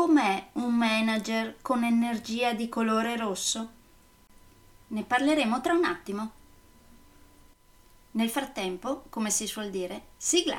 com'è un manager con energia di colore rosso? Ne parleremo tra un attimo. Nel frattempo, come si suol dire, sigla!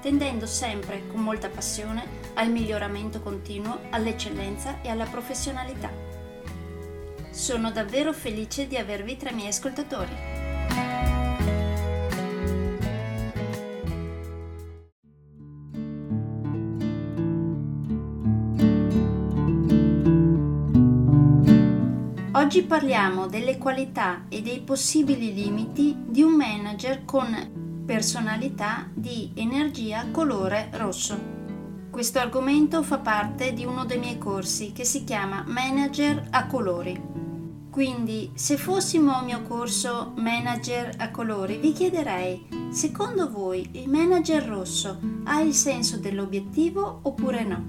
tendendo sempre con molta passione al miglioramento continuo, all'eccellenza e alla professionalità. Sono davvero felice di avervi tra i miei ascoltatori. Oggi parliamo delle qualità e dei possibili limiti di un manager con personalità di energia colore rosso. Questo argomento fa parte di uno dei miei corsi che si chiama Manager a colori. Quindi, se fossimo al mio corso Manager a colori, vi chiederei, secondo voi il manager rosso ha il senso dell'obiettivo oppure no?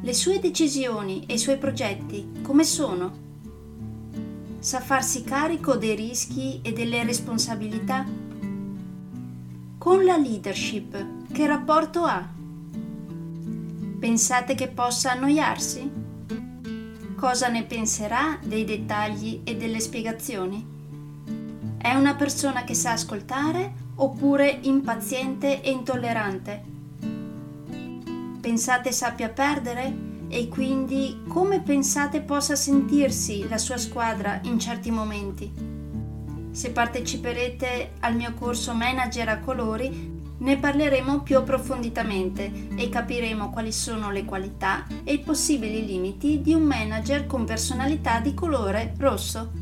Le sue decisioni e i suoi progetti come sono? Sa farsi carico dei rischi e delle responsabilità? Con la leadership, che rapporto ha? Pensate che possa annoiarsi? Cosa ne penserà dei dettagli e delle spiegazioni? È una persona che sa ascoltare oppure impaziente e intollerante? Pensate sappia perdere e quindi come pensate possa sentirsi la sua squadra in certi momenti? Se parteciperete al mio corso Manager a colori, ne parleremo più approfonditamente e capiremo quali sono le qualità e i possibili limiti di un manager con personalità di colore rosso.